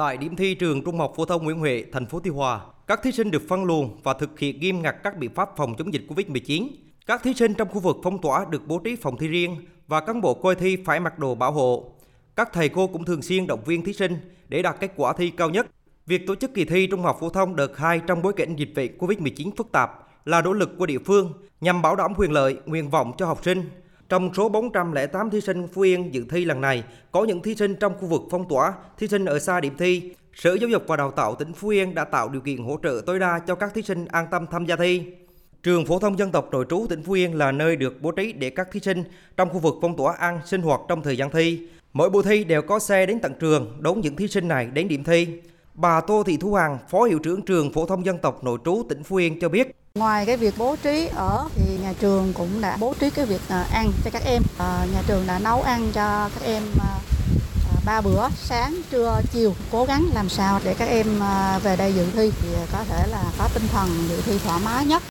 Tại điểm thi trường Trung học phổ thông Nguyễn Huệ, thành phố Tuy Hòa, các thí sinh được phân luồng và thực hiện nghiêm ngặt các biện pháp phòng chống dịch Covid-19. Các thí sinh trong khu vực phong tỏa được bố trí phòng thi riêng và cán bộ coi thi phải mặc đồ bảo hộ. Các thầy cô cũng thường xuyên động viên thí sinh để đạt kết quả thi cao nhất. Việc tổ chức kỳ thi Trung học phổ thông đợt 2 trong bối cảnh dịch bệnh Covid-19 phức tạp là nỗ lực của địa phương nhằm bảo đảm quyền lợi, nguyện vọng cho học sinh. Trong số 408 thí sinh Phú Yên dự thi lần này, có những thí sinh trong khu vực phong tỏa, thí sinh ở xa điểm thi. Sở Giáo dục và Đào tạo tỉnh Phú Yên đã tạo điều kiện hỗ trợ tối đa cho các thí sinh an tâm tham gia thi. Trường phổ thông dân tộc nội trú tỉnh Phú Yên là nơi được bố trí để các thí sinh trong khu vực phong tỏa ăn sinh hoạt trong thời gian thi. Mỗi buổi thi đều có xe đến tận trường đón những thí sinh này đến điểm thi. Bà Tô Thị Thu Hằng, Phó Hiệu trưởng trường phổ thông dân tộc nội trú tỉnh Phú Yên cho biết, Ngoài cái việc bố trí ở thì nhà trường cũng đã bố trí cái việc à, ăn cho các em. À, nhà trường đã nấu ăn cho các em à, ba bữa sáng, trưa, chiều cố gắng làm sao để các em về đây dự thi thì có thể là có tinh thần dự thi thoải mái nhất.